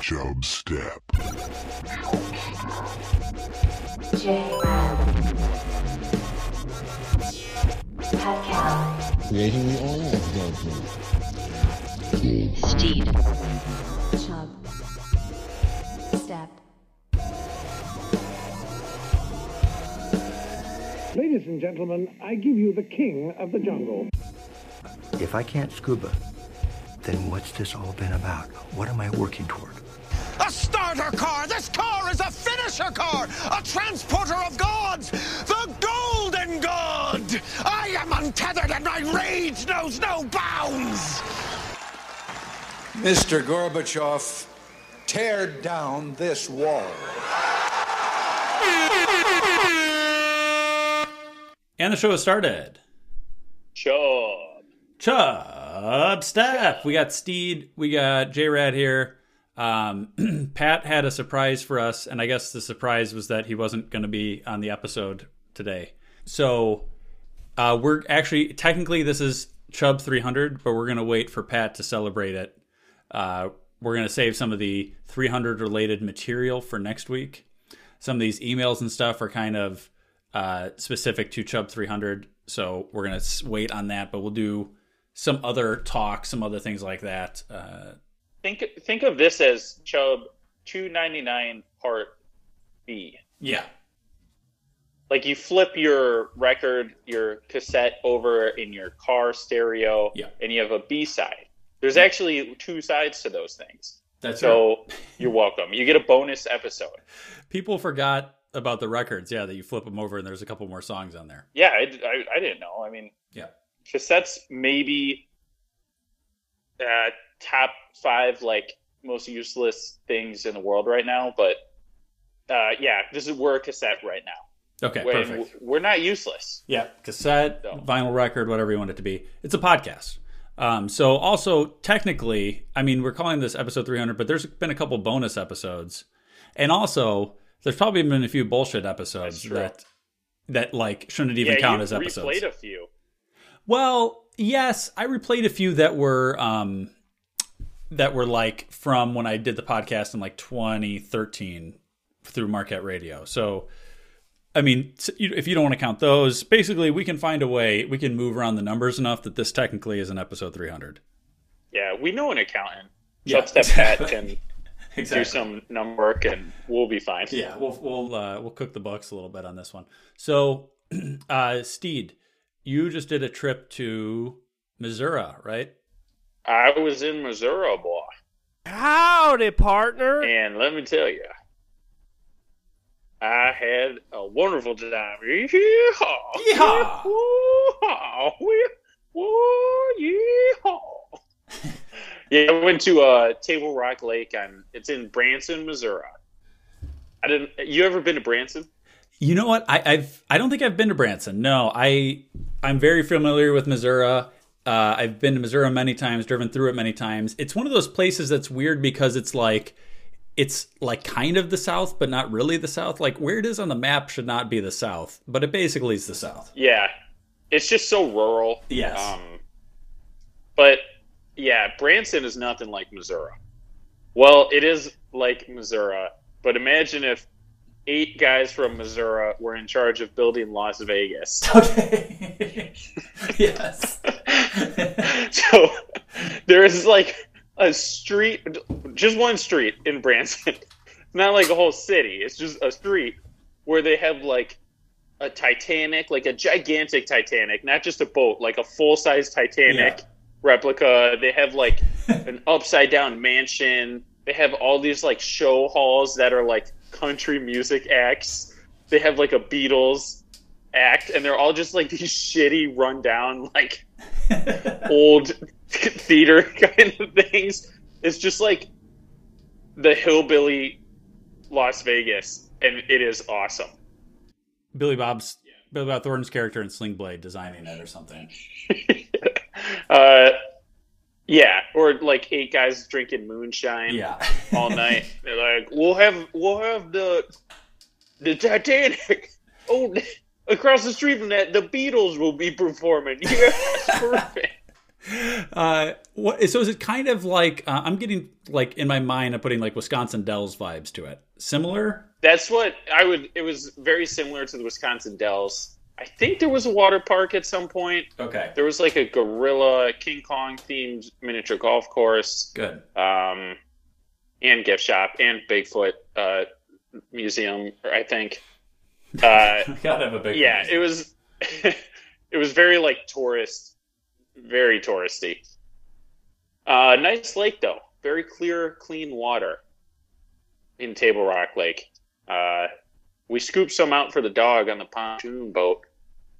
Chub Step. Creating the oil judgment. Steed. Chub. Step. Ladies and gentlemen, I give you the king of the jungle. If I can't scuba, then what's this all been about? What am I working toward? A starter car! This car is a finisher car! A transporter of gods! The Golden God! I am untethered and my rage knows no bounds! Mr. Gorbachev, tear down this wall. And the show has started. Chub. Chub Step. We got Steed. We got J Rad here. Um, Pat had a surprise for us, and I guess the surprise was that he wasn't going to be on the episode today. So uh, we're actually technically this is Chub 300, but we're going to wait for Pat to celebrate it. Uh, we're going to save some of the 300 related material for next week. Some of these emails and stuff are kind of uh, specific to Chub 300, so we're going to wait on that, but we'll do some other talk, some other things like that. Uh, Think think of this as Chubb 299 part B. yeah. Like you flip your record, your cassette over in your car stereo, Yeah. and you have a B side. There's actually two sides to those things. That's So you're welcome. You get a bonus episode. People forgot about the records. Yeah, that you flip them over and there's a couple more songs on there. Yeah, I, I, I didn't know. I mean, Yeah. Cassettes maybe uh, top five like most useless things in the world right now, but uh, yeah, this is we're a cassette right now. Okay, When perfect. We're not useless. Yeah, cassette, So. vinyl record, whatever you want it to be. It's a podcast. Um, so also technically, I mean, we're calling this episode 300, but there's been a couple bonus episodes, and also there's probably been a few bullshit episodes that that like shouldn't even yeah, count as episodes. replayed a few. Well, yes, I replayed a few that were um that were like from when I did the podcast in like 2013 through Marquette Radio. So I mean, if you don't want to count those, basically we can find a way, we can move around the numbers enough that this technically is an episode 300. Yeah, we know an accountant. Yeah, Shut step Pat exactly. can do some number work, and we'll be fine. Yeah, we'll we'll uh, we'll cook the books a little bit on this one. So, uh, Steed, you just did a trip to Missouri, right? I was in Missouri, boy, Howdy, partner. and let me tell you, I had a wonderful time. Yeehaw! Yeehaw! Yeehaw! Woo- Yeehaw! yeah, I went to uh, Table Rock Lake. On it's in Branson, Missouri. I didn't. You ever been to Branson? You know what? I, I've I don't think I've been to Branson. No, I I'm very familiar with Missouri. Uh, I've been to Missouri many times, driven through it many times. It's one of those places that's weird because it's like it's like kind of the South, but not really the South. Like where it is on the map should not be the South, but it basically is the South. Yeah, it's just so rural. Yes. Um, but yeah, Branson is nothing like Missouri. Well, it is like Missouri, but imagine if eight guys from Missouri were in charge of building Las Vegas. Okay. yes. so there is like a street, just one street in Branson. Not like a whole city. It's just a street where they have like a Titanic, like a gigantic Titanic, not just a boat, like a full size Titanic Yeah. replica. They have like an upside down mansion. They have all these like show halls that are like country music acts. They have like a Beatles act, and they're all just like these shitty, rundown, like old theater kind of things. It's just like the hillbilly Las Vegas, and it is awesome. Billy Bob's Billy Bob Thornton's character in Sling Blade designing it or something. uh, yeah, or like eight guys drinking moonshine Yeah. all night. They're like, "We'll have we'll have the the Titanic." Oh, across the street from that, the Beatles will be performing. Yes, perfect. Uh, what? So is it kind of like uh, I'm getting like in my mind, I'm putting like Wisconsin Dells vibes to it. Similar. That's what I would. It was very similar to the Wisconsin Dells. I think there was a water park at some point. Okay. There was like a gorilla King Kong themed miniature golf course. Good. Um, and gift shop and Bigfoot uh, museum. I think. Uh, Gotta have a big. yeah, it was. it was very like tourist, very touristy. Uh, nice lake though, very clear, clean water in Table Rock Lake. Uh, we scooped some out for the dog on the pontoon boat,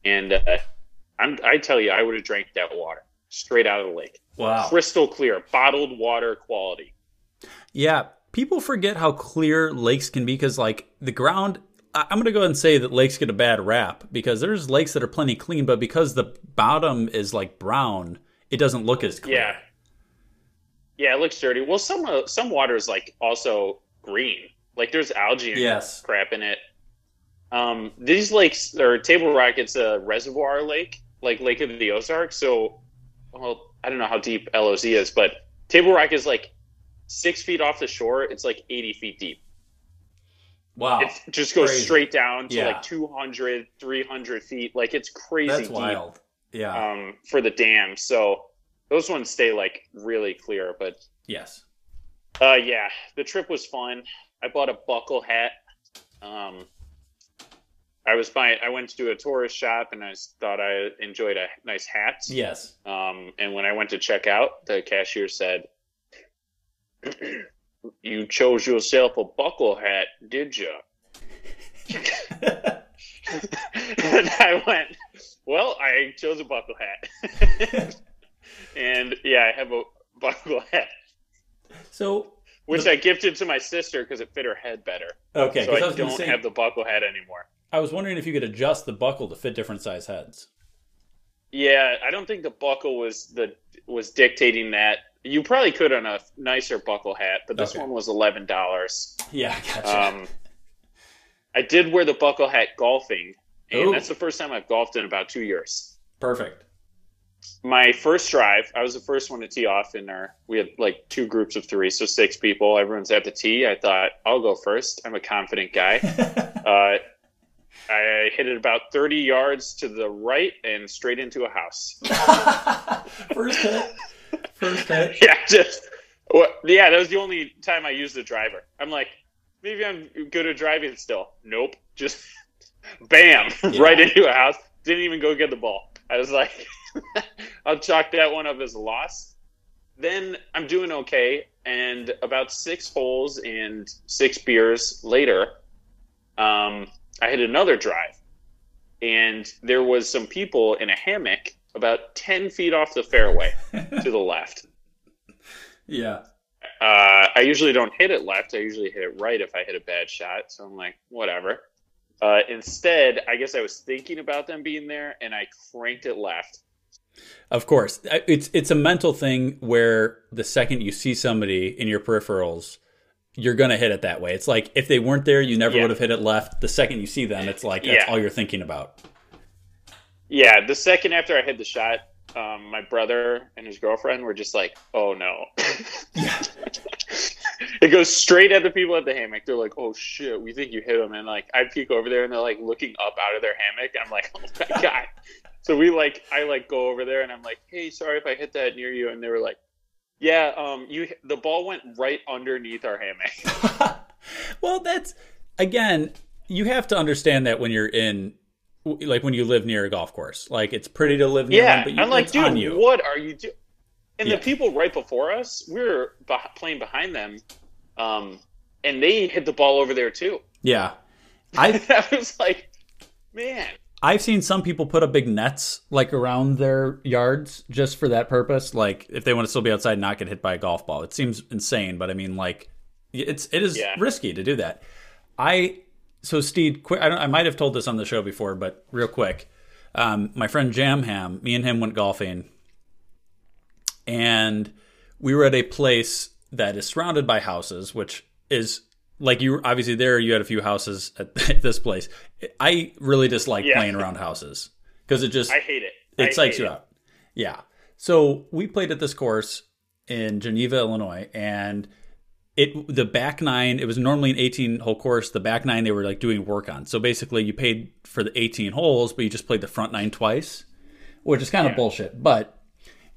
and uh, I'm, I tell you, I would have drank that water straight out of the lake, Wow. crystal clear, bottled water quality. Yeah, people forget how clear lakes can be because, like, the ground. I- I'm going to go ahead and say that lakes get a bad rap because there's lakes that are plenty clean, but because the bottom is like brown, it doesn't look as clear. Yeah, yeah, it looks dirty. Well, some uh, some water is like also green. Like there's algae and Yes. crap in it. Um, these lakes or Table Rock, it's a reservoir lake, like Lake of the Ozarks. So, well, I don't know how deep LOZ is, but Table Rock is like six feet off the shore. It's like 80 feet deep. Wow. It just goes Crazy. straight down to Yeah. like 200, 300 feet. Like it's crazy That's deep wild. Yeah. um, for the dam. So those ones stay like really clear. But yes. uh, yeah, the trip was fun. I bought a buckle hat. Um, I was buying. I went to a tourist shop and I thought I enjoyed a nice hat. Yes. Um, and when I went to check out, the cashier said, "You chose yourself a buckle hat, did you?" and I went, "Well, I chose a buckle hat." and yeah, I have a buckle hat, So which I gifted to my sister because it fit her head better. okay, so I, I don't say have the buckle hat anymore. I was wondering if you could adjust the buckle to fit different size heads. Yeah, I don't think the buckle was the was dictating that. You probably could on a nicer buckle hat, but this Okay. one was eleven dollars. Yeah, gotcha. Um, I did wear the buckle hat golfing, and Ooh. that's the first time I've golfed in about two years. Perfect. My first drive, I was the first one to tee off in our. We had like two groups of three, so six people. Everyone's at the tee. I thought I'll go first. I'm a confident guy. uh, I hit it about 30 yards to the right and straight into a house. First hit. First hit. yeah, just well, yeah. That was the only time I used the driver. I'm like, maybe I'm good at driving still. Nope, just bam, right into a house. Didn't even go get the ball. I was like, I'll chalk that one up as a loss. Then I'm doing okay, and about six holes and six beers later, um, I hit another drive, and there was some people in a hammock about ten feet off the fairway to the left. Yeah. Uh, I usually don't hit it left. I usually hit it right if I hit a bad shot. So I'm like, whatever. Uh, instead, I guess I was thinking about them being there, and I cranked it left. Of course, it's it's a mental thing where the second you see somebody in your peripherals, you're gonna hit it that way. It's like if they weren't there, you never Yeah. would have hit it left. The second you see them, it's like that's Yeah. all you're thinking about. Yeah, the second after I hit the shot, um, my brother and his girlfriend were just like, "Oh no!" it goes straight at the people at the hammock. They're like, "Oh shit, we think you hit them." And like, I peek over there, and they're like looking up out of their hammock. I'm like, "Oh my god!" So we like, I like go over there, and I'm like, "Hey, sorry if I hit that near you." And they were like, "Yeah, um, you the ball went right underneath our hammock." Well, that's again, you have to understand that when you're in, like when you live near a golf course, like it's pretty to live near Yeah, one, but you, I'm like, dude, you. what are you doing? And Yeah. the people right before us, we were beh playing behind them, um, and they hit the ball over there too. Yeah, I I was like, man, I've seen some people put up big nets like around their yards just for that purpose. Like if they want to still be outside and not get hit by a golf ball. It seems insane, but I mean, like it's it is Yeah. risky to do that. I so Steve, quick. I, don't, I might have told this on the show before, but real quick, um, my friend Jamham, me and him went golfing, and we were at a place that is surrounded by houses, which is like you obviously there you had a few houses at this place. I really dislike Yeah. playing around houses because it just I hate it. it I psychs you it. out. Yeah. So we played at this course in Geneva, Illinois, and it the back nine. It was normally an 18 hole course. The back nine they were like doing work on. So basically, you paid for the 18 holes, but you just played the front nine twice, which is kind of bullshit. But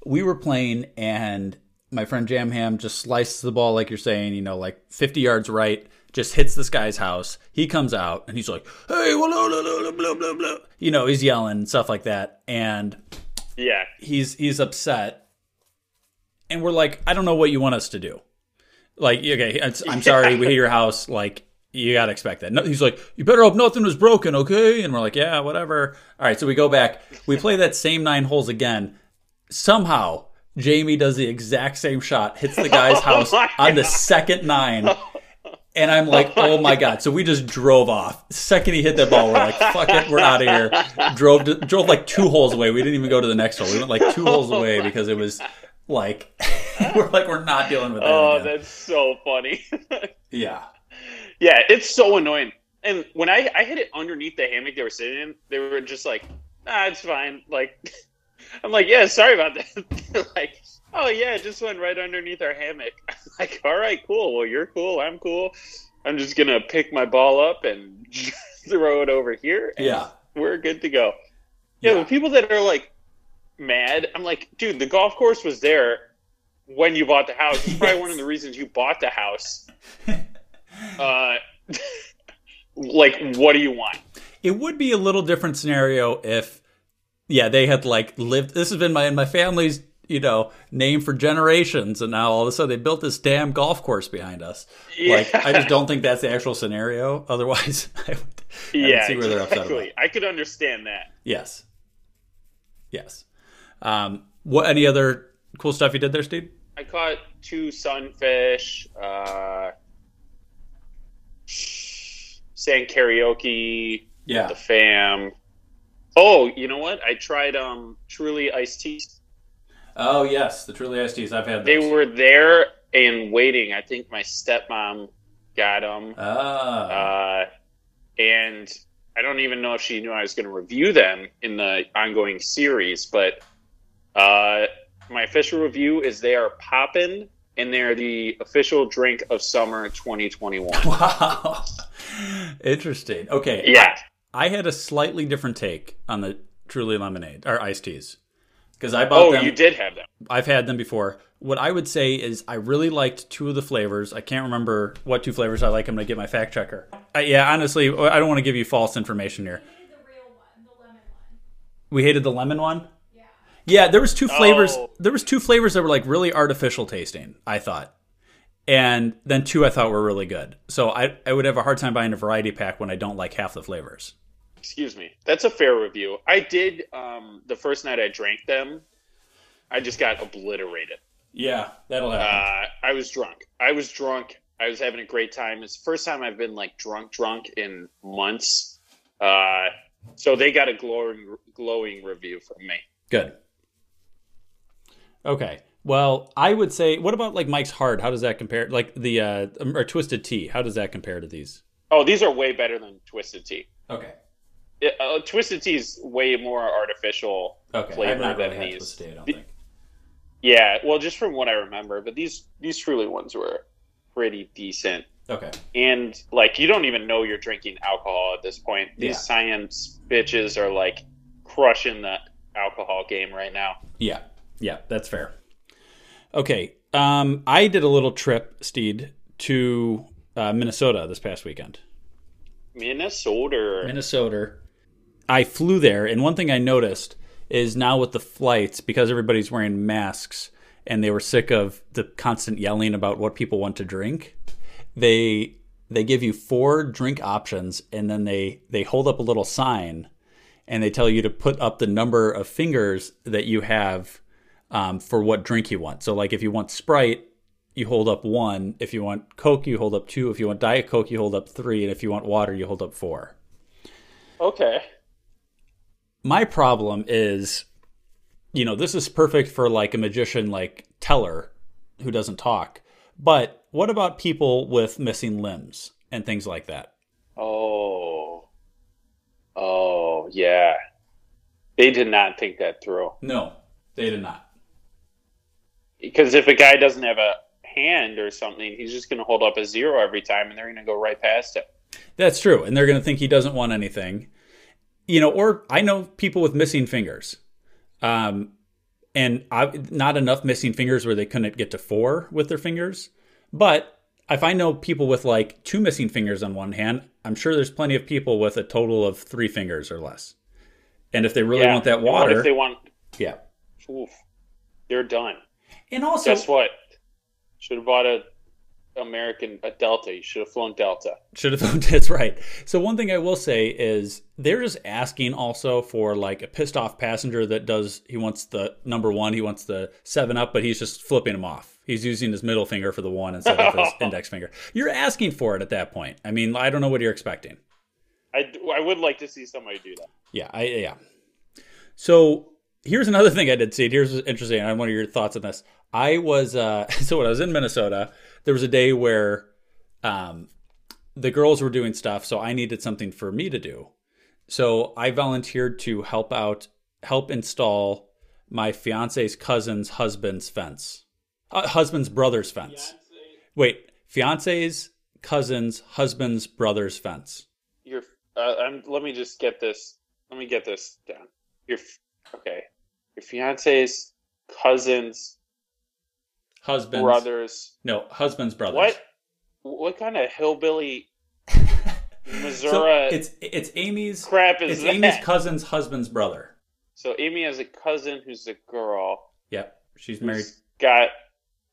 we were playing, and my friend Jamham just slices the ball like you're saying, you know, like 50 yards right. Just hits this guy's house. He comes out and he's like, "Hey, blah, blah, blah, blah, blah, blah." You know, he's yelling stuff like that, and Yeah. he's he's upset and we're like i don't know what you want us to do like okay it's- i'm sorry we hit your house like you gotta expect that no, he's like you better hope nothing was broken okay and we're like yeah whatever all right so we go back we play that same nine holes again somehow jamie does the exact same shot hits the guy's oh house my on the second nine and I'm like, oh my god! So we just drove off. Second he hit that ball, we're like, fuck it, we're out of here. Drove to, drove like two holes away. We didn't even go to the next hole. We went like two holes away because it was like we're like we're not dealing with that. Oh, again. that's so funny. yeah, yeah, it's so annoying. And when I, I hit it underneath the hammock they were sitting in, they were just like, nah, it's fine. Like, I'm like, yeah, sorry about that. Like, oh, yeah, it just went right underneath our hammock. I'm like, all right, cool. Well, you're cool. I'm cool. I'm just going to pick my ball up and throw it over here. and yeah, We're good to go. Yeah, Yeah. people that are like mad, I'm like, dude, the golf course was there when you bought the house. It's probably Yes. one of the reasons you bought the house. uh, like, what do you want? it would be a little different scenario if, yeah, they had like lived. This has been my my family's you know name for generations, and now all of a sudden they built this damn golf course behind us. Like, I just don't think that's the actual scenario. Otherwise, I would, I yeah, see where they're upset about. exactly. I could understand that. Yes. Yes. Um, what any other cool stuff you did there, Steve? I caught two sunfish, uh, sang karaoke, Yeah. the fam. Oh, you know what? I tried um truly iced teas. Oh yes, the truly iced teas. I've had They were there and waiting. I think my stepmom got them. Ah. Uh, and I don't even know if she knew I was going to review them in the ongoing series, but uh, my official review is they are poppin', and they're the official drink of summer 2021. wow. Interesting. Okay. yeah. I had a slightly different take on the truly lemonade or iced teas because I bought Oh, them. you did have them. I've had them before. What I would say is I really liked two of the flavors. I can't remember what two flavors I like. I'm going to get my fact checker. Uh, yeah, honestly, I don't want to give you false information here. We hated the lemon one. We hated the lemon one? Yeah. Yeah, there was two flavors. Oh. There was two flavors that were like really artificial tasting. I thought, and then two I thought were really good. So I I would have a hard time buying a variety pack when I don't like half the flavors. Excuse me. That's a fair review. I did um, the first night I drank them. I just got obliterated. Yeah, that'll Uh, I was drunk. I was drunk. I was having a great time. It's the first time I've been like drunk, drunk in months. Uh, so they got a glowing, glowing review from me. Good. Okay. Well, I would say, what about like Mike's Hard? How does that compare? Like the uh, or Twisted Tea? How does that compare to these? Oh, these are way better than Twisted Tea. Okay. It, uh, Twisted Tea is way more artificial Okay. I've flavor not than really these. Tea. I don't The- think. Yeah, well, just from what I remember, but these these truly ones were pretty decent. Okay. And like, you don't even know you're drinking alcohol at this point. These Yeah. science bitches are like crushing the alcohol game right now. Yeah. Yeah. That's fair. Okay. Um, I did a little trip, Steed, to uh, Minnesota this past weekend. Minnesota. Minnesota. I flew there, and one thing I noticed is now with the flights, because everybody's wearing masks and they were sick of the constant yelling about what people want to drink, they they give you four drink options and then they they hold up a little sign and they tell you to put up the number of fingers that you have um, for what drink you want. So like if you want Sprite, you hold up one. If you want Coke, you hold up two. If you want Diet Coke, you hold up three. And if you want water, you hold up four. Okay. my problem is you know this is perfect for like a magician like teller who doesn't talk but what about people with missing limbs and things like that Oh. Oh, yeah. They did not think that through. no they did not Because if a guy doesn't have a hand or something, he's just going to hold up a zero every time, and they're going to go right past him. That's true, and they're going to think he doesn't want anything, you know. Or I know people with missing fingers, um, and I, not enough missing fingers where they couldn't get to four with their fingers. But if I know people with like two missing fingers on one hand, I'm sure there's plenty of people with a total of three fingers or less. And if they really Yeah. want that water, if they want? yeah. Oof, they're done. And also, Guess what? Should have bought a American a Delta. You should have flown Delta. Should have phoned that's right. So one thing I will say is they're just asking also for like a pissed off passenger that does he wants the number one, he wants the seven up, but he's just flipping him off. He's using his middle finger for the one instead of his index finger. You're asking for it at that point. I mean, I don't know what you're expecting. I, I would like to see somebody do that. Yeah, I yeah. So here's another thing I did see. Here's interesting. I want your thoughts on this. I was uh so when I was in Minnesota, there was a day where um the girls were doing stuff, so I needed something for me to do. So I volunteered to help out help install my fiance's cousin's husband's fence. Uh, husband's brother's fence. Wait, fiance's cousin's husband's brother's fence. Your uh, I'm, let me just get this. Let me get this down. Your okay. Your fiance's cousins, Husband's brothers. No, husband's brothers. What? What kind of hillbilly Missouri So it's it's Amy's crap is it's that? Amy's cousin's husband's brother. So Amy has a cousin who's a girl. Yep, she's married. Got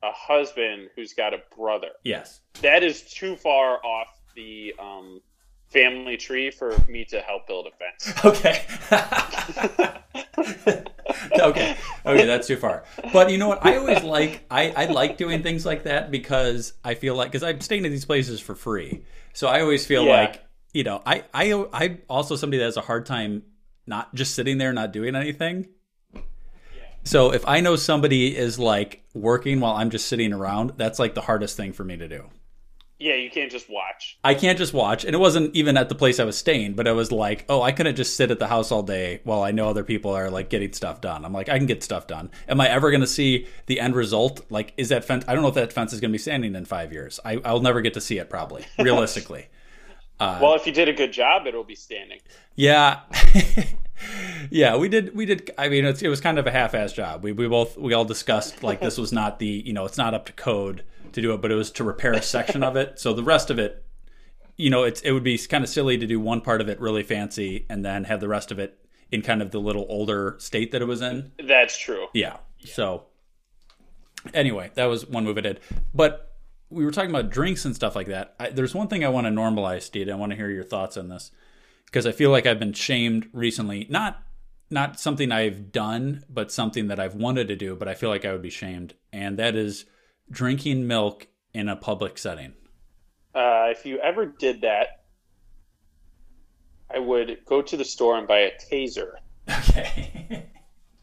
a husband who's got a brother. Yes. That is too far off the um, family tree for me to help build a fence. Okay. okay. Okay, that's too far. But you know what? I always like I, I like doing things like that because I feel like because I'm staying at these places for free. So I always feel Yeah. like you know I I I also somebody that has a hard time not just sitting there not doing anything. So if I know somebody is like working while I'm just sitting around, that's like the hardest thing for me to do. Yeah, you can't just watch. I can't just watch, and it wasn't even at the place I was staying, but I was like, oh, I couldn't just sit at the house all day while I know other people are like getting stuff done. I'm like, I can get stuff done. Am I ever going to see the end result? Like, is that fence? I don't know if that fence is going to be standing in five years. I, I'll never get to see it, probably, realistically. Uh, well, if you did a good job, it'll be standing. Yeah. yeah, we did we did I mean it's, it was kind of a half-ass job. We we both we all discussed like this was not the, you know, it's not up to code to do it, but it was to repair a section of it. So the rest of it you know, it's it would be kind of silly to do one part of it really fancy and then have the rest of it in kind of the little older state that it was in. That's true. Yeah. So anyway, that was one move I did. But we were talking about drinks and stuff like that. I, there's one thing I want to normalize, Steve. I want to hear your thoughts on this because I feel like I've been shamed recently. Not not something I've done, but something that I've wanted to do, but I feel like I would be shamed, and that is drinking milk in a public setting. Uh, if you ever did that, I would go to the store and buy a taser. Okay.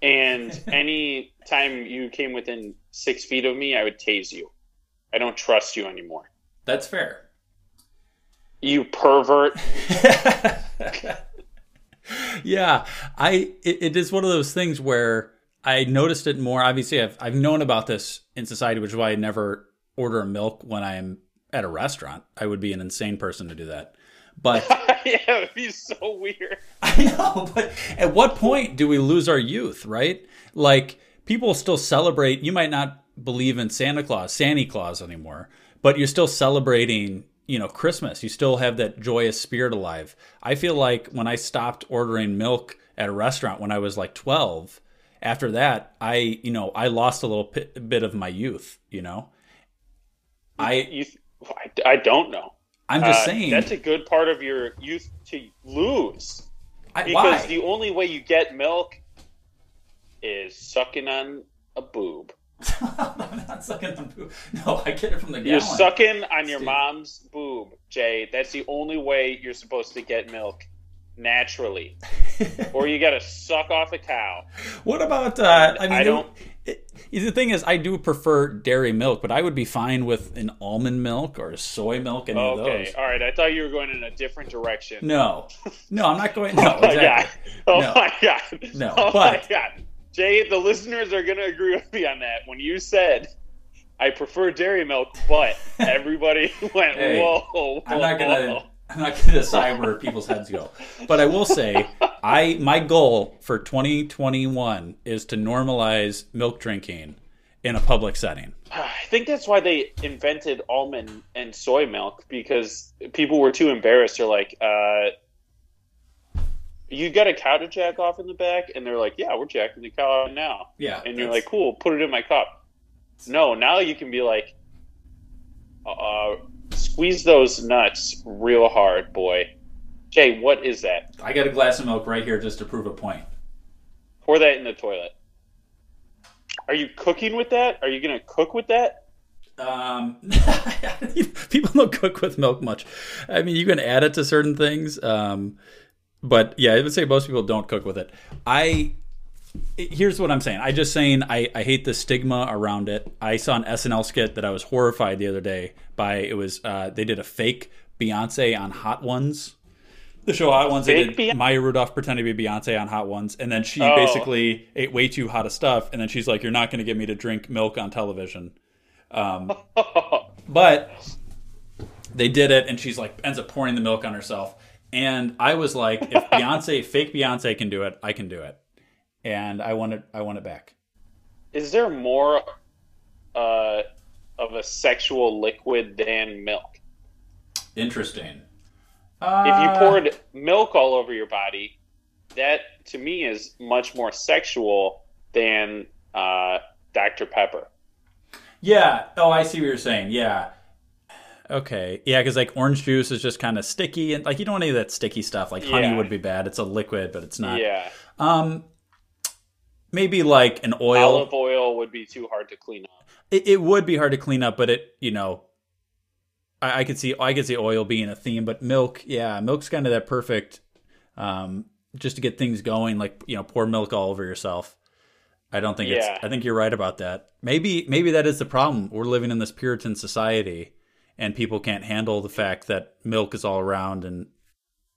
And any time you came within six feet of me, I would tase you. I don't trust you anymore. That's fair. You pervert. yeah, I it, it is one of those things where I noticed it more. Obviously, I've I've known about this in society, which is why I never order milk when I'm at a restaurant. I would be an insane person to do that. But yeah, it'd be so weird. I know, but at what point do we lose our youth, right? Like people still celebrate. You might not believe in Santa Claus, Santa Claus anymore, but you're still celebrating, you know, Christmas. You still have that joyous spirit alive. I feel like when I stopped ordering milk at a restaurant when I was like 12, after that, I, you know, I lost a little bit, bit of my youth, you know. I You, I, I don't know. I'm just Uh, saying that's a good part of your youth to lose. I, Because why? the only way you get milk is sucking on a boob. I'm not sucking the boob. No, I get it from the gallon. You're sucking on your Steve. mom's boob, Jay. That's the only way you're supposed to get milk naturally. or you got to suck off a cow. What about? Uh, I mean, I don't- it- the thing is, I do prefer dairy milk, but I would be fine with an almond milk or soy milk. Any of Okay, those. all right. I thought you were going in a different direction. No, no, I'm not going. No, Oh my exactly. god! Oh No. my god! No, Oh but- my god! Jay, the listeners are going to agree with me on that. When you said, I prefer dairy milk, but everybody went, Hey, whoa, whoa. I'm not gonna. I'm not gonna decide where people's heads go, but I will say, I my goal for 2021 is to normalize milk drinking in a public setting. I think that's why they invented almond and soy milk because people were too embarrassed. They're like, uh, you got a cow to jack off in the back? And they're like, yeah, we're jacking the cow off now. Yeah, And you're like, cool, put it in my cup. No, now you can be like, uh, squeeze those nuts real hard, boy. Jay, what is that? I got a glass of milk right here just to prove a point. Pour that in the toilet. Are you cooking with that? Are you going to cook with that? Um, people don't cook with milk much. I mean, you can add it to certain things, um, but yeah, I would say most people don't cook with it. I here's what I'm saying. I just saying I, I hate the stigma around it. I saw an SNL skit that I was horrified the other day by. It was uh, they did a fake Beyonce on Hot Ones. The show Hot Ones, they did Beyonce? Maya Rudolph pretending to be Beyonce on Hot Ones, and then she Oh. basically ate way too hot of stuff, and then she's like, "You're not going to get me to drink milk on television." Um, but they did it, and she's like ends up pouring the milk on herself. And I was like, if Beyonce, fake Beyonce, can do it, I can do it. And I want it. I want it back. Is there more uh, of a sexual liquid than milk? Interesting. if Uh, you poured milk all over your body, that to me is much more sexual than uh, Dr. Pepper. Yeah. Oh, I see what you're saying. Yeah. Okay. Yeah, because like orange juice is just kind of sticky, and like you don't want any of that sticky stuff. Like honey would be bad. It's a liquid, but it's not. Yeah. Um, maybe like an oil. Olive oil would be too hard to clean up. It, it would be hard to clean up, but it, you know, I, I could see I could see oil being a theme, but milk, yeah, milk's kind of that perfect, um, just to get things going. Like you know, pour milk all over yourself. I don't think Yeah. it's. I think you're right about that. Maybe maybe that is the problem. We're living in this Puritan society, and people can't handle the fact that milk is all around. And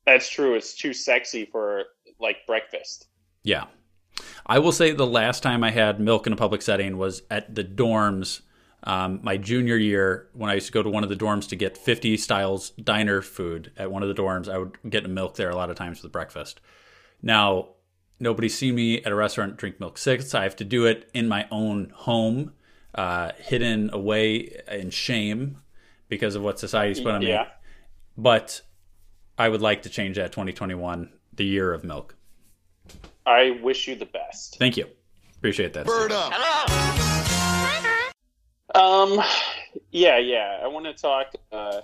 That's true. It's too sexy for like breakfast. yeah, I will say the last time I had milk in a public setting was at the dorms. Um, my junior year, when I used to go to one of the dorms to get 50 styles diner food at one of the dorms, I would get milk there a lot of times for breakfast. Now, nobody's seen me at a restaurant drink milk six. I have to do it in my own home, uh, hidden away in shame because of what society's put on me. But I would like to change that 2021, the year of milk. I wish you the best. Thank you. Appreciate that. Bird up. Um, yeah, yeah. I want to talk. Uh,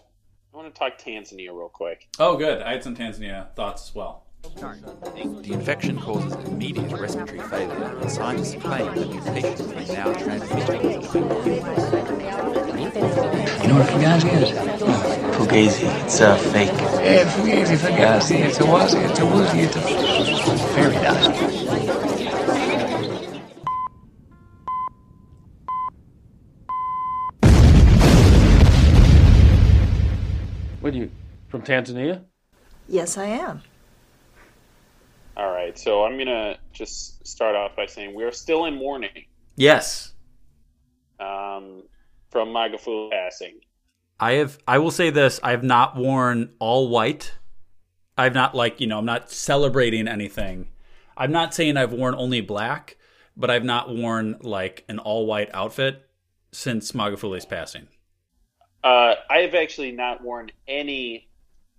I want to talk Tanzania real quick. Oh, good. I had some Tanzania thoughts as well. The infection causes immediate respiratory failure, and scientists claim that mutations may now transmit. You know what Fugazi is? Fugazi. It's a fake. Yeah, Fugazi, Fugazi. It's a wazi. It's a woozy. It's a fairy dust. What are you from Tanzania? Yes, I am. All right, so I'm gonna just start off by saying we are still in mourning Yes. um, from Magufuli passing. I have I will say this, I have not worn all white. I've not like, you know, I'm not celebrating anything. I'm not saying I've worn only black, but I've not worn like an all white outfit since Magufuli's passing. Uh, I have actually not worn any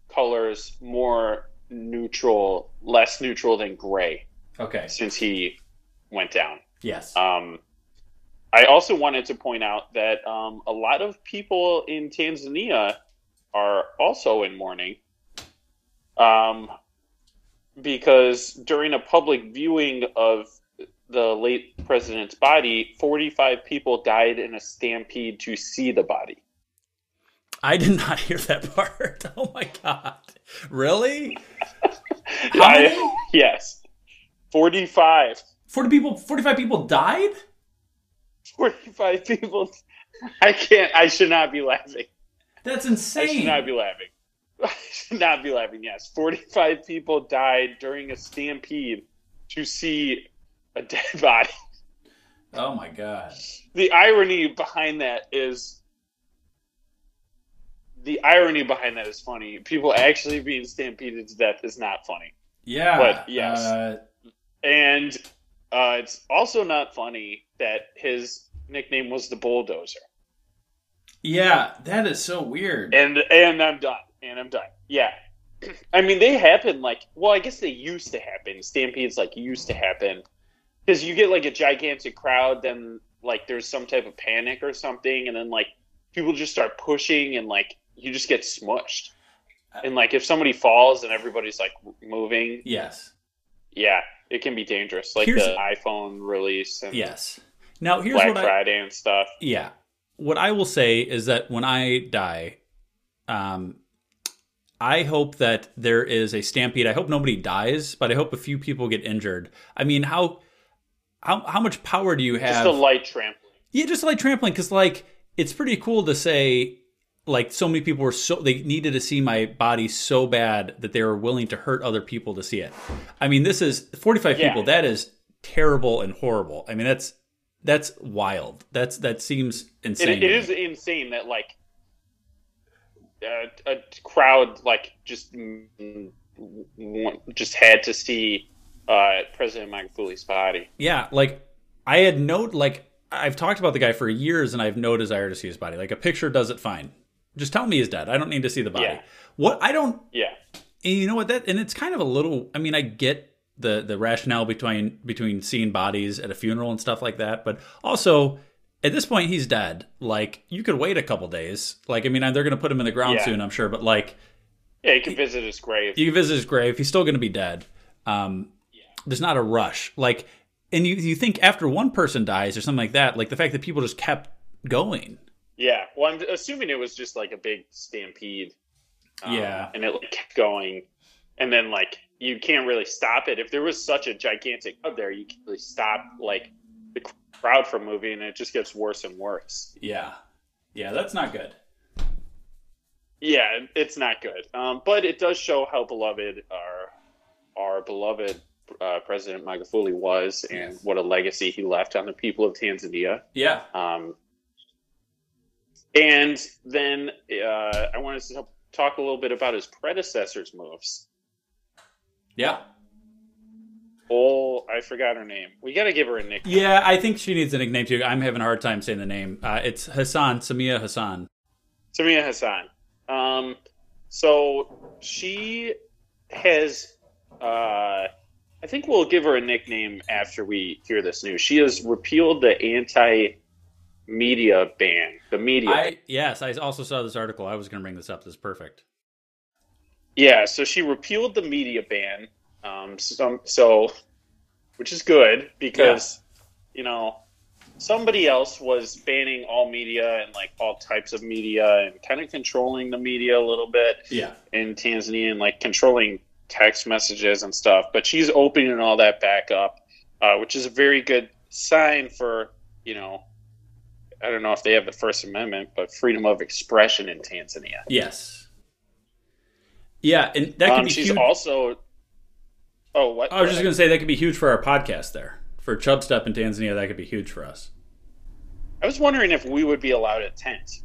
colors more neutral, less neutral than gray Okay. since he went down. Yes. Um, I also wanted to point out that um, a lot of people in Tanzania are also in mourning um, because during a public viewing of the late president's body, 45 people died in a stampede to see the body. I did not hear that part. Oh my god. Really? I- yes. 45. 40 people 45 people died? 45 people. I can't, I should not be laughing. That's insane. I should not be laughing. I should not be laughing. Yes, forty-five people died during a stampede to see a dead body. Oh my god. The irony behind that is the irony behind that is funny. People actually being stampeded to death is not funny. Yeah. But yes. uh, And uh, it's also not funny that his nickname was the bulldozer. yeah, that is so weird. And and I'm done. And I'm done. Yeah. I mean, they happen like well, I guess they used to happen. Stampedes like used to happen because you get like a gigantic crowd, then like there's some type of panic or something, and then like people just start pushing, and like you just get smushed. And like if somebody falls and everybody's like moving, Yes. yeah, it can be dangerous. Like Here's- the iPhone release and Yes. Now here's Black what I Friday and stuff. Yeah. What I will say is that when I die, um, I hope that there is a stampede. I hope nobody dies, but I hope a few people get injured. I mean, how how how much power do you have? Just a light trampling. Yeah, just a light trampling, because like it's pretty cool to say like so many people were so they needed to see my body so bad that they were willing to hurt other people to see it. I mean, this is 45 Yeah. people. That is terrible and horrible. I mean, that's that's wild. That's that seems insane. it me. is insane that like a, a crowd like just mm, just had to see uh, President Magufuli's body. Yeah, like I had no like I've talked about the guy for years, and I have no desire to see his body. Like a picture does it fine. Just tell me he's dead. I don't need to see the body. Yeah. What I don't Yeah, And you know what that and it's kind of a little I mean I get the the rationale between between seeing bodies at a funeral and stuff like that, but also at this point he's dead. Like you could wait a couple days. Like I mean they're going to put him in the ground Yeah. soon, I'm sure, but like yeah, you can visit his grave. you can visit his grave, he's still going to be dead. Um there's not a rush. Like and you you think after one person dies or something like that, like the fact that people just kept going. Yeah, well, I'm assuming it was just like a big stampede. um, Yeah. and it like, kept going, and then like you can't really stop it. If there was such a gigantic crowd there, you can't really stop like the crowd from moving, and it just gets worse and worse. Yeah. Yeah, that's not good. Yeah, it's not good. Um, but it does show how beloved our our beloved uh, President Magufuli was, and what a legacy he left on the people of Tanzania. Yeah. Um, and then uh, I wanted to talk a little bit about his predecessor's moves. Yeah. Oh, I forgot her name. We got to give her a nickname. Yeah, I think she needs a nickname too. I'm having a hard time saying the name. Uh, it's Hassan, Samia Hassan. Samia Hassan. Um, so she has, uh, I think we'll give her a nickname after we hear this news. She has repealed the anti media ban. The media. I yes, I also saw this article. I was going to bring this up. This is perfect. Yeah, so she repealed the media ban. Um, some, so, which is good because, you know, somebody else was banning all media and like all types of media and kind of controlling the media a little bit Yeah. in Tanzania and like controlling text messages and stuff. But she's opening all that back up, uh, which is a very good sign for, you know, I don't know if they have the First Amendment, but freedom of expression in Tanzania. Yes. Yeah, and that could Um, be she's huge. also. Oh, what? I was just going to say that could be huge for our podcast there. For Chubb Step in Tanzania, that could be huge for us. I was wondering if we would be allowed a tent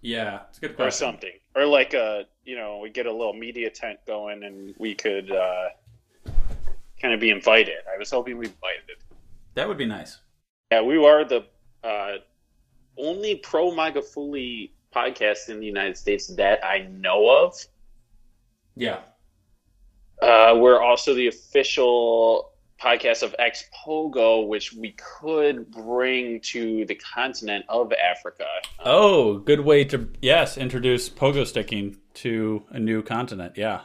Yeah, it's a good question. or something, or like a you know we get a little media tent going and we could uh, kind of be invited. I was hoping we invited. That would be nice. Yeah, we are the uh, only pro Magufuli podcast in the United States that I know of. Yeah. Uh, we're also the official podcast of Xpogo, which we could bring to the continent of Africa. Oh, good way to yes introduce pogo sticking to a new continent. Yeah,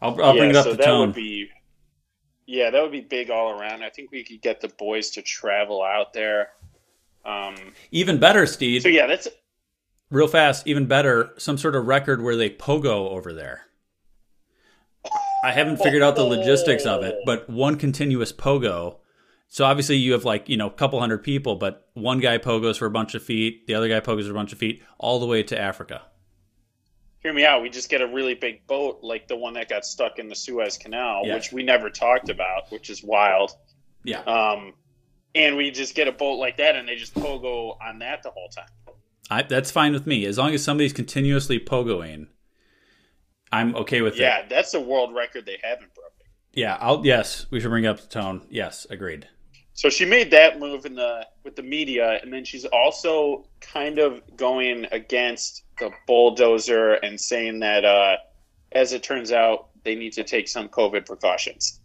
I'll, I'll bring it up so the that tone. Would be, yeah, that would be big all around. I think we could get the boys to travel out there. Um, Even better, Steve. so yeah, that's Real fast, even better, some sort of record where they pogo over there. I haven't figured out the logistics of it, but one continuous pogo. So obviously you have like, you know, a couple hundred people, but one guy pogos for a bunch of feet, the other guy pogos for a bunch of feet, all the way to Africa. Hear me out. We just get a really big boat like the one that got stuck in the Suez Canal, Yeah. which we never talked about, which is wild. Yeah. Um, and we just get a boat like that, and they just pogo on that the whole time. I, that's fine with me as long as somebody's continuously pogoing. I'm okay with Yeah, it. Yeah, that's a world record they haven't broken. Yeah. I'll. Yes, we should bring up the tone. Yes, agreed. So she made that move in the with the media, and then she's also kind of going against the bulldozer and saying that, uh, as it turns out, they need to take some COVID precautions.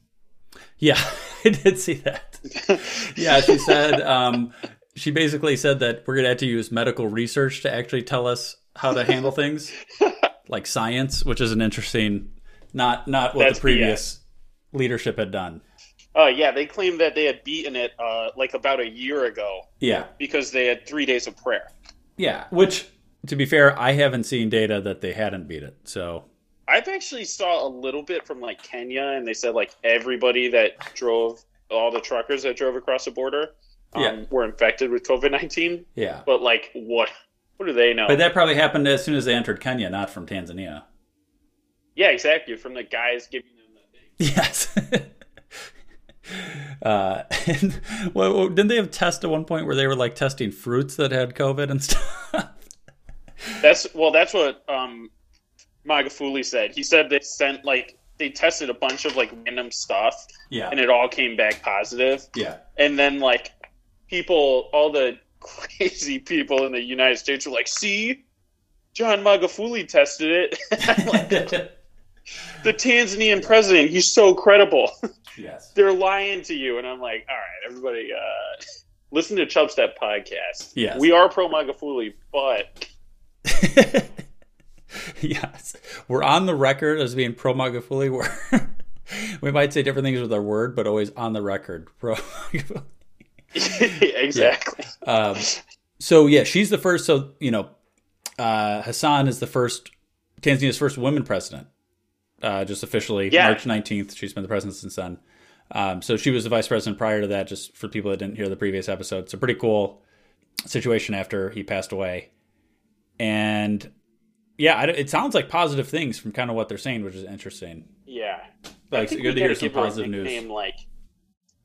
Yeah, I did see that. yeah, she said. Um, she basically said that we're gonna have to use medical research to actually tell us how to handle things, like science, which is an interesting, not not what That's the previous leadership had done. Uh, yeah, they claimed that they had beaten it uh, like about a year ago Yeah, because they had three days of prayer. yeah. Which, to be fair, I haven't seen data that they hadn't beat it. So I've actually saw a little bit from like Kenya, and they said like everybody that drove, all the truckers that drove across the border, um, Yeah. were infected with COVID nineteen. yeah. But like, what? What do they know? But that probably happened as soon as they entered Kenya, not from Tanzania. yeah, exactly. From the guys giving them the thing. Yes. uh, and, well, well, didn't they have tests at one point where they were like testing fruits that had COVID and stuff? That's well, that's what um, Magufuli said. He said they sent like they tested a bunch of like random stuff, Yeah. and it all came back positive. Yeah. And then like people, all the crazy people in the United States were like, "See, John Magufuli tested it." Like, the Tanzanian president, he's so credible. yes. They're lying to you, and I'm like, all right, everybody, uh, listen to Chubstep podcast. Yes. we are pro Magufuli, but yes. We're on the record as being pro Magufuli. We're we might say different things with our word, but always on the record. Pro exactly. Um, so yeah, she's the first. So you know, uh, Hassan is the first Tanzania's first woman president. Uh, just officially, Yeah. March nineteenth. She's been the president since then. Um, so she was the vice president prior to that. Just for people that didn't hear the previous episode, it's a pretty cool situation after he passed away. And yeah, I- it sounds like positive things from kind of what they're saying, which is interesting. Yeah. Like, I it's think good to hear some give her a positive news. nickname Like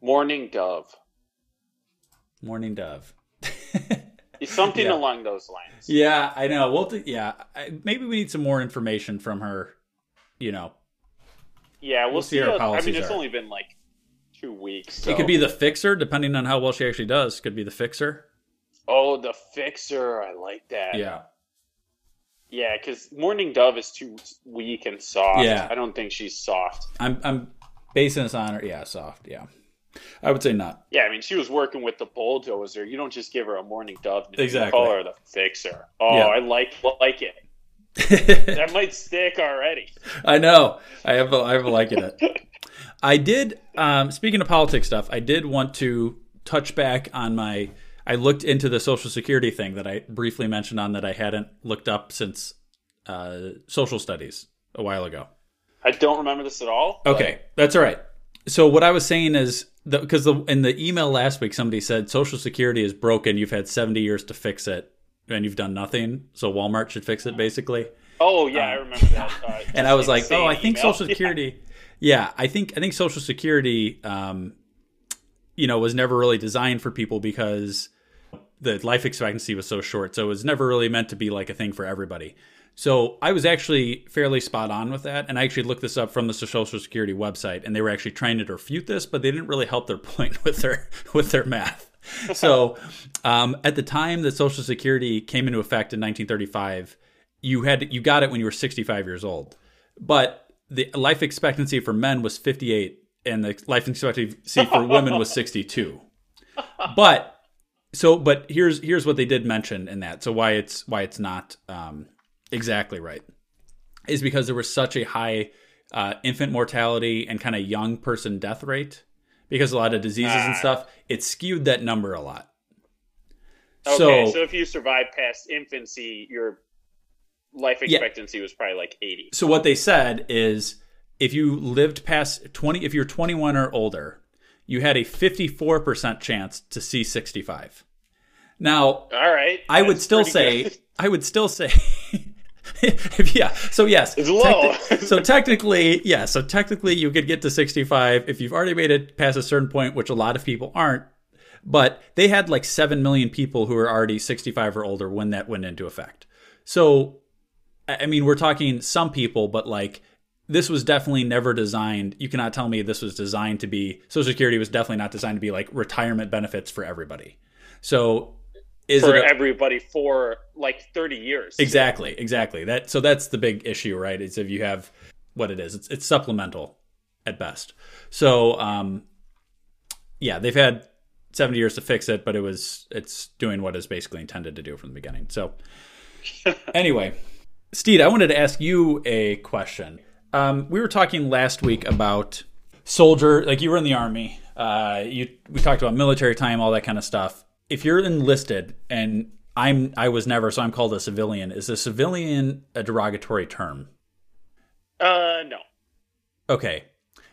Morning Dove, Morning Dove. something Yeah. along those lines. Yeah, I know. Well, th- yeah, I, maybe we need some more information from her. You know, Yeah, we'll, We'll see see. her how- I mean, it's are. only been like two weeks. it could be the fixer, depending on how well she actually does. Could be the fixer. Oh, the fixer. I like that. Yeah, Yeah, because Morning Dove is too weak and soft. Yeah. I don't think she's soft. I'm I'm basing this on her. Yeah, soft. Yeah, I would say not. Yeah, I mean, she was working with the bulldozer. You don't just give her a Morning Dove. Exactly. call her the fixer. Oh, Yeah. I like like it. that might stick already. I know. I have. A, I have a liking it. I did. Um, speaking of politics stuff, I did want to touch back on my. I looked into the Social Security thing that I briefly mentioned on that I hadn't looked up since uh, social studies a while ago. I don't remember this at all. but- Okay, that's all right. So what I was saying is because the, in the email last week somebody said Social Security is broken. You've had seventy years to fix it, and you've done nothing. So Walmart should fix it, basically. Oh yeah, I remember that. Uh, Um, and I was like, oh, I think email. Social Security. Yeah. I think I think Social Security, um, you know, was never really designed for people because the life expectancy was so short. So it was never really meant to be like a thing for everybody. So I was actually fairly spot on with that, and I actually looked this up from the Social Security website, and they were actually trying to refute this, but they didn't really help their point with their with their math. So um, at the time that Social Security came into effect in 1935, you had you got it when you were 65 years old, but the life expectancy for men was 58, and the life expectancy for women was 62. But so, but here's here's what they did mention in that. So why it's why it's not um, exactly right is because there was such a high uh, infant mortality and kind of young person death rate because a lot of diseases and Ah. stuff. It skewed that number a lot. Okay, so, so if you survive past infancy, your life Yeah. expectancy was probably like eighty. So what they said is if you lived past 20 if you're 21 or older, you had a 54% chance to see 65. Now, All right, I would still say good. I would still say yeah. So yes, It's low. so technically, yeah. So technically, you could get to 65 if you've already made it past a certain point, which a lot of people aren't. But they had like seven million people who were already 65 or older when that went into effect. So, I mean, we're talking some people, but like this was definitely never designed. You cannot tell me this was designed to be Social Security was definitely not designed to be like retirement benefits for everybody. So, is for it a- everybody for like 30 years. Exactly, exactly. That so that's the big issue, right? Is if you have what it is, it's it's supplemental at best. So um, yeah, they've had seventy years to fix it, but it was it's doing what it's basically intended to do from the beginning. So anyway, Steed, I wanted to ask you a question. Um, we were talking last week about soldier, like you were in the army. Uh, you we talked about military time, all that kind of stuff. If you're enlisted and I'm I was never, so I'm called a civilian. Is a civilian a derogatory term? Uh, no. Okay.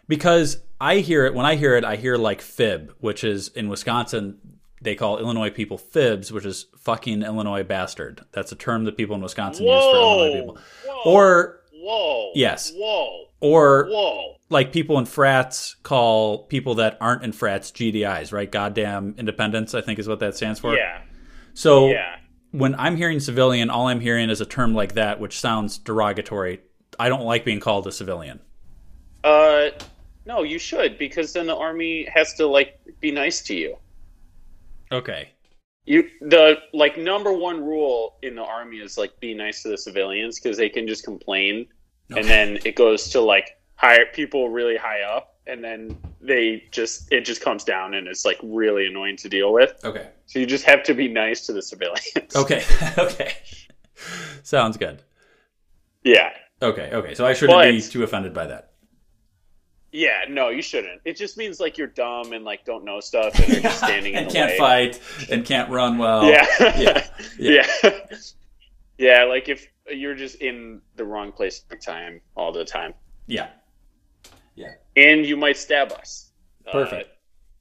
Because I hear it when I hear it, I hear like fib, which is in Wisconsin they call Illinois people fibs, which is fucking Illinois bastard. That's a term that people in Wisconsin use for Illinois people. Or Whoa. Yes. Whoa. or Whoa. like people in frats call people that aren't in frats GDIs, right? Goddamn independence, I think is what that stands for. Yeah. So Yeah. when I'm hearing civilian, all I'm hearing is a term like that, which sounds derogatory. I don't like being called a civilian. Uh, no, you should because then the army has to like be nice to you. Okay. You the like number one rule in the army is like be nice to the civilians because they can just complain, and then it goes to like higher people really high up, and then they just it just comes down and it's like really annoying to deal with. Okay. So you just have to be nice to the civilians. Okay. okay. Sounds good. Yeah. Okay. Okay. So I shouldn't be too offended by that. Yeah, no, you shouldn't. It just means like you're dumb and like don't know stuff and you're just standing in and can't way. fight and can't run well. Yeah. yeah. yeah. yeah, like if you're just in the wrong place at the time all the time. Yeah. Yeah. And you might stab us. Perfect. Uh,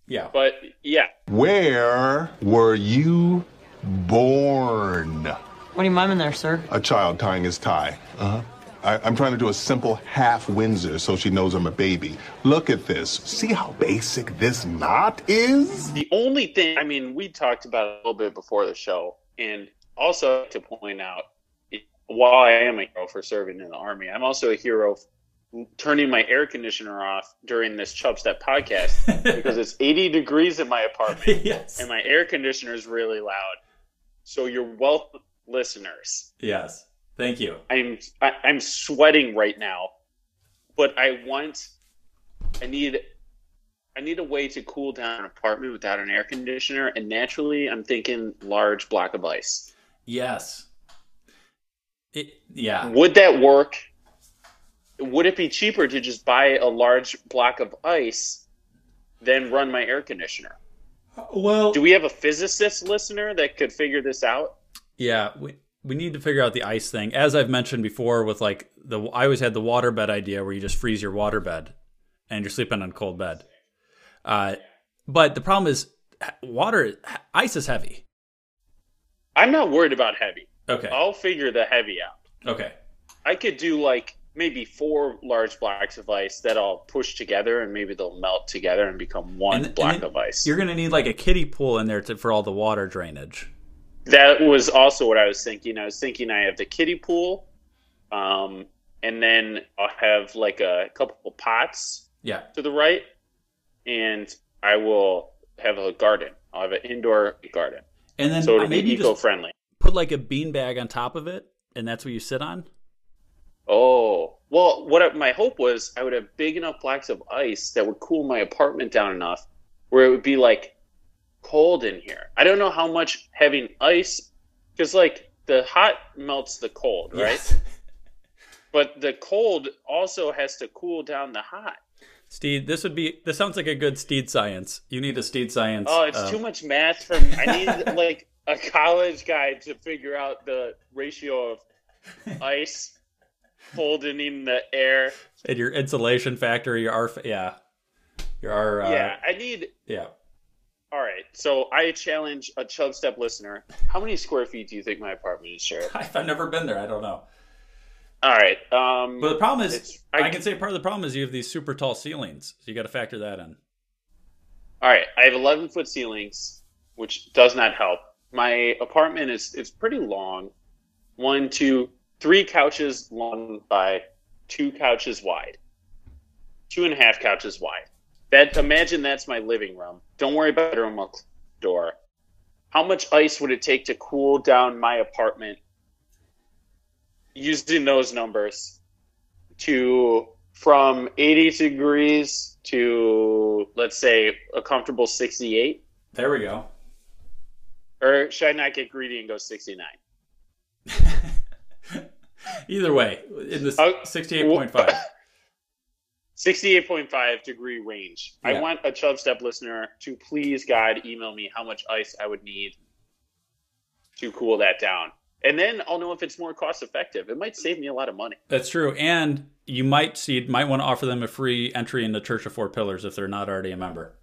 yeah. But yeah. Where were you born? What are you miming there, sir? A child tying his tie. Uh huh. I'm trying to do a simple half Windsor so she knows I'm a baby. Look at this. See how basic this knot is? The only thing, I mean, we talked about it a little bit before the show, and also to point out, while I am a hero for serving in the army, I'm also a hero turning my air conditioner off during this Chub Step podcast because it's 80 degrees in my apartment, yes. and my air conditioner is really loud. So you're welcome, listeners. Yes. Thank you. I'm I, I'm sweating right now, but I want I need I need a way to cool down an apartment without an air conditioner, and naturally, I'm thinking large block of ice. Yes. It, yeah. Would that work? Would it be cheaper to just buy a large block of ice than run my air conditioner? Well, do we have a physicist listener that could figure this out? Yeah, we we need to figure out the ice thing. As I've mentioned before, with like the I always had the water bed idea where you just freeze your water bed and you're sleeping on a cold bed. Uh, but the problem is water ice is heavy. I'm not worried about heavy. Okay. I'll figure the heavy out. Okay. I could do like maybe four large blocks of ice that I'll push together and maybe they'll melt together and become one And- and block then of ice. You're gonna need like a kiddie pool in there to, for all the water drainage. That was also what I was thinking. I was thinking I have the kiddie pool, um, and then I'll have like a couple of pots Yeah. to the right, and I will have a garden. I'll have an indoor garden. And then so it'll maybe be eco-friendly. Put like a bean bag on top of it, and that's what you sit on. Oh, well, what I, my hope was I would have big enough blocks of ice that would cool my apartment down enough where it would be like cold in here. I don't know how much having ice, because like the hot melts the cold, right? Yes. But the cold also has to cool down the hot. Steed, this would be. This sounds like a good Steed science. You need a Steed science. Oh, it's um, too much math for me. I need like a college guy to figure out the ratio of ice holding in the air. And your insulation factor, your R, yeah, your R. Uh, yeah, I need yeah. All right, so I challenge a Chub Step listener. How many square feet do you think my apartment is, Sheriff? I've never been there. I don't know. All right. Um, But the problem is, it's- I, can say part of the problem is you have these super tall ceilings, so you got to factor that in. All right, I have 11 foot ceilings, which does not help. My apartment is it's pretty long. One, two, three couches long by two couches wide. Two and a half couches wide. That imagine that's my living room. Don't worry about the room I'll close the door. How much ice would it take to cool down my apartment using those numbers to from 80 degrees to let's say a comfortable 68 There we go. Or should i not get greedy and go 69 Either way, in the Oh, 68.5. 68.5 degree range i want a chub step listener to please god email me how much ice i would need to cool that down and then i'll know if it's more cost effective it might save me a lot of money That's true. And you might see, might want to offer them a free entry into Church of Four Pillars if they're not already a member.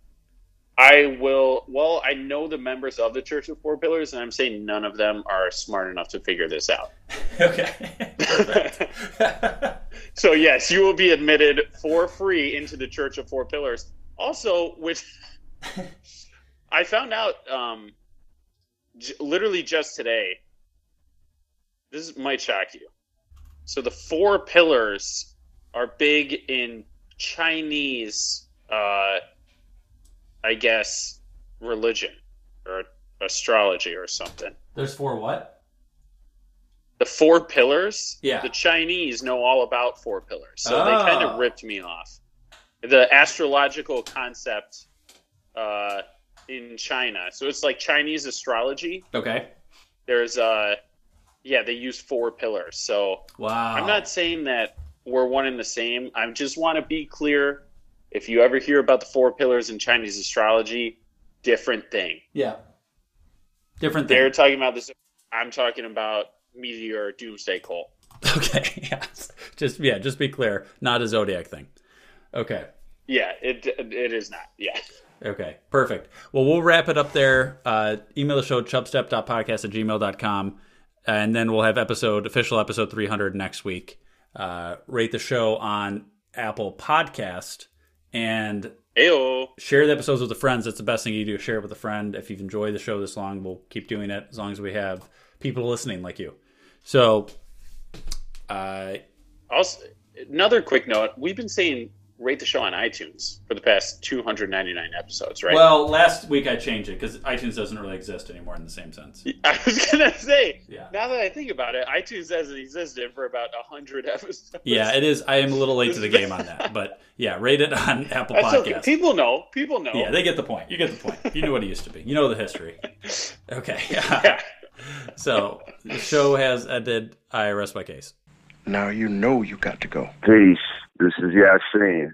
I will. Well, I know the members of the Church of Four Pillars, and I'm saying none of them are smart enough to figure this out. Okay. so yes, you will be admitted for free into the Church of Four Pillars. Also, which I found out um, j- literally just today. This might shock you. So the four pillars are big in Chinese, uh, I guess, religion or astrology or something. There's four what? The four pillars. Yeah. The Chinese know all about four pillars, so they kind Oh. of ripped me off. The astrological concept uh, in China. So it's like Chinese astrology. Okay. There's uh, yeah, they use four pillars. So Wow. I'm not saying that we're one and the same. I just want to be clear. If you ever hear about the four pillars in Chinese astrology, different thing. Yeah. Different thing. They're talking about this. I'm talking about meteor doomsday cult. Okay. Yeah. Just yeah. Just be clear. Not a zodiac thing. Okay. Yeah, it it is not. Yeah. Okay, perfect. Well, we'll wrap it up there. Uh, email the show, chubstep.podcast at gmail.com. And then we'll have episode, official episode 300 next week. Uh, rate the show on Apple Podcast and Ayo. share the episodes with the friends. That's the best thing you do. Share it with a friend. If you've enjoyed the show this long, we'll keep doing it as long as we have people listening like you. So, uh, Also, another quick note: we've been saying rate the show on iTunes for the past 299 episodes, right? well, last week I changed it because iTunes doesn't really exist anymore in the same sense. I was gonna say. Yeah. Now that I think about it, iTunes hasn't existed for about hundred episodes. Yeah, it is. I am a little late to the game on that, but yeah, rate it on Apple That's okay. People know. People know. Yeah, they get the point. You get the point. You know what it used to be. You know the history. Okay. yeah. so the show has ended. I rest my case. Now you know you got to go. Peace. This is Yasin.